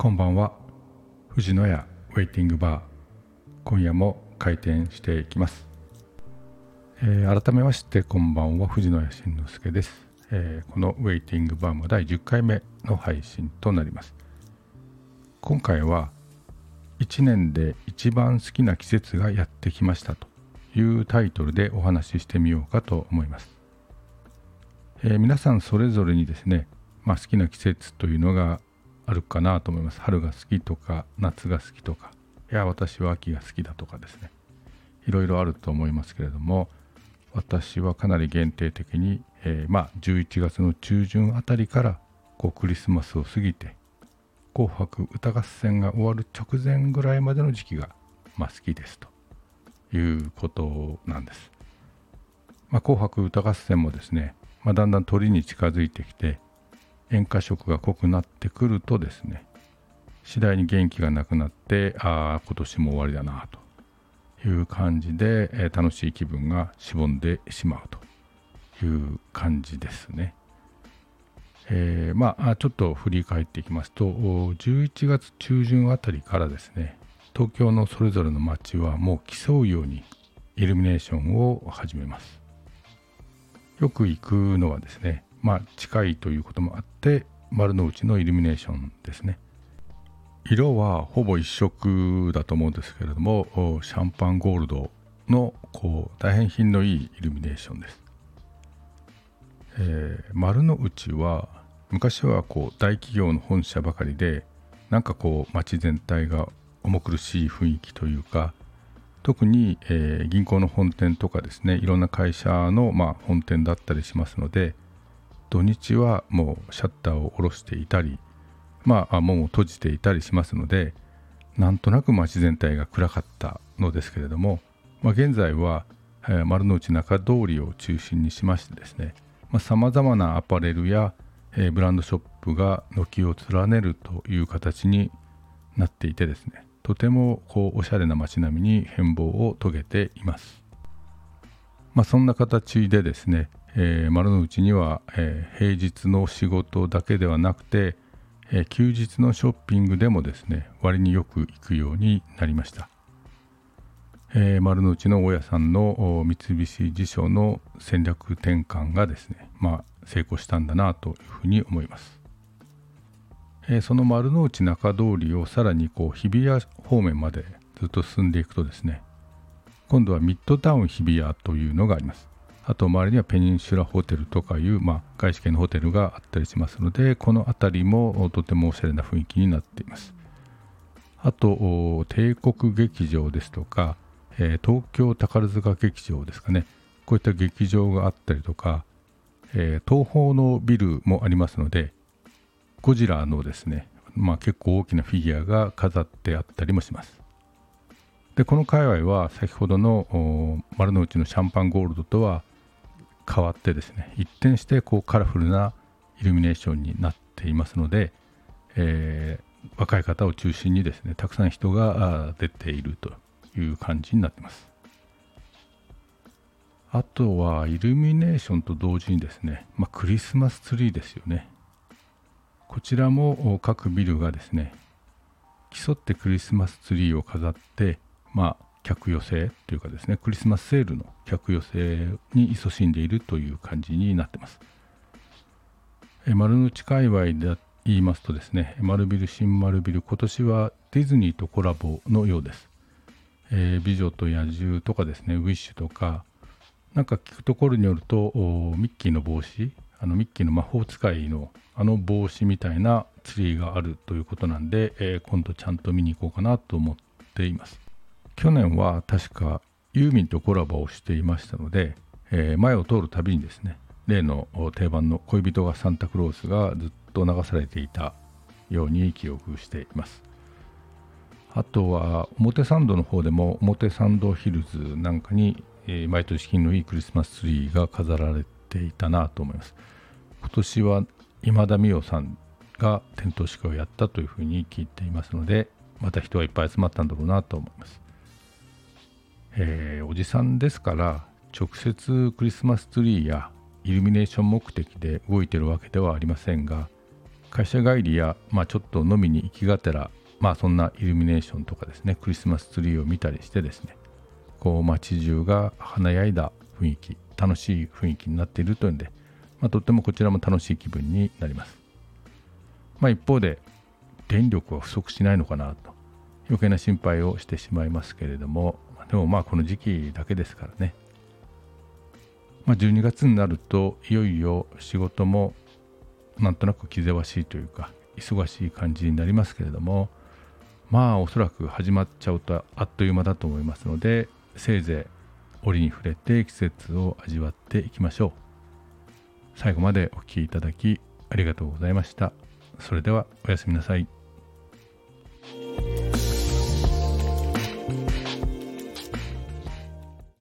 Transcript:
こんばんは。藤野屋ウェイティングバー。今夜も開店していきます、えー、改めましてこんばんは。藤野屋慎之介です、えー、このウェイティングバーも第10回目の配信となります。今回は1年で一番好きな季節がやってきましたというタイトルでお話ししてみようかと思います、えー、皆さんそれぞれにですね、まあ、好きな季節というのがあるかなと思います。春が好きとか夏が好きとか。いや私は秋が好きだとかですね。いろいろあると思いますけれども私はかなり限定的に、えー、まあ11月の中旬あたりからこうクリスマスを過ぎて「紅白歌合戦」が終わる直前ぐらいまでの時期が、まあ、好きですと。いうことなんです。まあ、紅白歌合戦もですね、まあ、だんだん鳥に近づいてきて塩化色が濃くなってくるとですね次第に元気がなくなってああ今年も終わりだなという感じで、え、楽しい気分がしぼんでしまうという感じですね。えー、まあちょっと振り返っていきますと11月中旬あたりからですね東京のそれぞれの街はもう競うようにイルミネーションを始めます。よく行くのはですねまあ、近いということもあって丸の内のイルミネーションですね。色はほぼ一色だと思うんですけれどもシャンパンゴールドのこう大変品のいいイルミネーションです、えー、丸の内は昔はこう大企業の本社ばかりでなんかこう街全体が重苦しい雰囲気というか特に、えー、銀行の本店とかですねいろんな会社の、まあ、本店だったりしますので土日はもうシャッターを下ろしていたりまあ門を閉じていたりしますのでなんとなく街全体が暗かったのですけれども、まあ、現在は、え、丸の内中通りを中心にしましてですねさまざ、まなアパレルや、え、ブランドショップが軒を連ねるという形になっていてですねとてもこうおしゃれな街並みに変貌を遂げています。まあ、そんな形でですねえー、丸の内には、えー、平日の仕事だけではなくて、えー、休日のショッピングでもですね割によく行くようになりました、えー、丸の内の大家さんの三菱地所の戦略転換がですねまあ成功したんだなというふうに思います、えー、その丸の内中通りをさらにこう日比谷方面までずっと進んでいくとですね今度はミッドタウン日比谷というのがあります。あと周りにはペニンシュラホテルとかいう、まあ、外資系のホテルがあったりしますのでこの辺りもとてもおしゃれな雰囲気になっています。あと帝国劇場ですとか、えー、東京宝塚劇場ですかね。こういった劇場があったりとか、えー、東宝のビルもありますのでゴジラのですね、まあ、結構大きなフィギュアが飾ってあったりもします。でこの界隈は先ほどの丸の内のシャンパンゴールドとは変わってですね一転してこうカラフルなイルミネーションになっていますので、えー、若い方を中心にですねたくさん人が出ているという感じになってます。あとはイルミネーションと同時にですね、まあ、クリスマスツリーですよね。こちらも各ビルがですね競ってクリスマスツリーを飾ってまあ客寄せというかですねクリスマスセールの客寄せに勤しんでいるという感じになってます。え丸の内界隈で言いますとですね丸ビル新丸ビル今年はディズニーとコラボのようです。えー、美女と野獣とかですねウィッシュとかなんか聞くところによるとミッキーの帽子あのミッキーの魔法使いのあの帽子みたいなツリーがあるということなんで、えー、今度ちゃんと見に行こうかなと思っています。去年は確かユーミンとコラボをしていましたので、えー、前を通るたびにですね例の定番の恋人がサンタクロースがずっと流されていたように記憶しています。あとは表参道の方でも表参道ヒルズなんかに、え、毎年金のいいクリスマスツリーが飾られていたなと思います。今年は今田美桜さんが点灯式をやったというふうに聞いていますのでまた人がいっぱい集まったんだろうなと思います。えー、おじさんですから直接クリスマスツリーやイルミネーション目的で動いてるわけではありませんが会社帰りや、まあ、ちょっと飲みに行きがてら、まあ、そんなイルミネーションとかですねクリスマスツリーを見たりしてですねこう街中が華やいだ雰囲気楽しい雰囲気になっているというんで、まあ、とってもこちらも楽しい気分になります、まあ、一方で電力は不足しないのかなと余計な心配をしてしまいますけれどもでもまあこの時期だけですからね、まあ、12月になるといよいよ仕事もなんとなく気ぜわしいというか忙しい感じになりますけれどもまあおそらく始まっちゃうとあっという間だと思いますのでせいぜい折に触れて季節を味わっていきましょう。最後までお聴きいただきありがとうございました。それではおやすみなさい。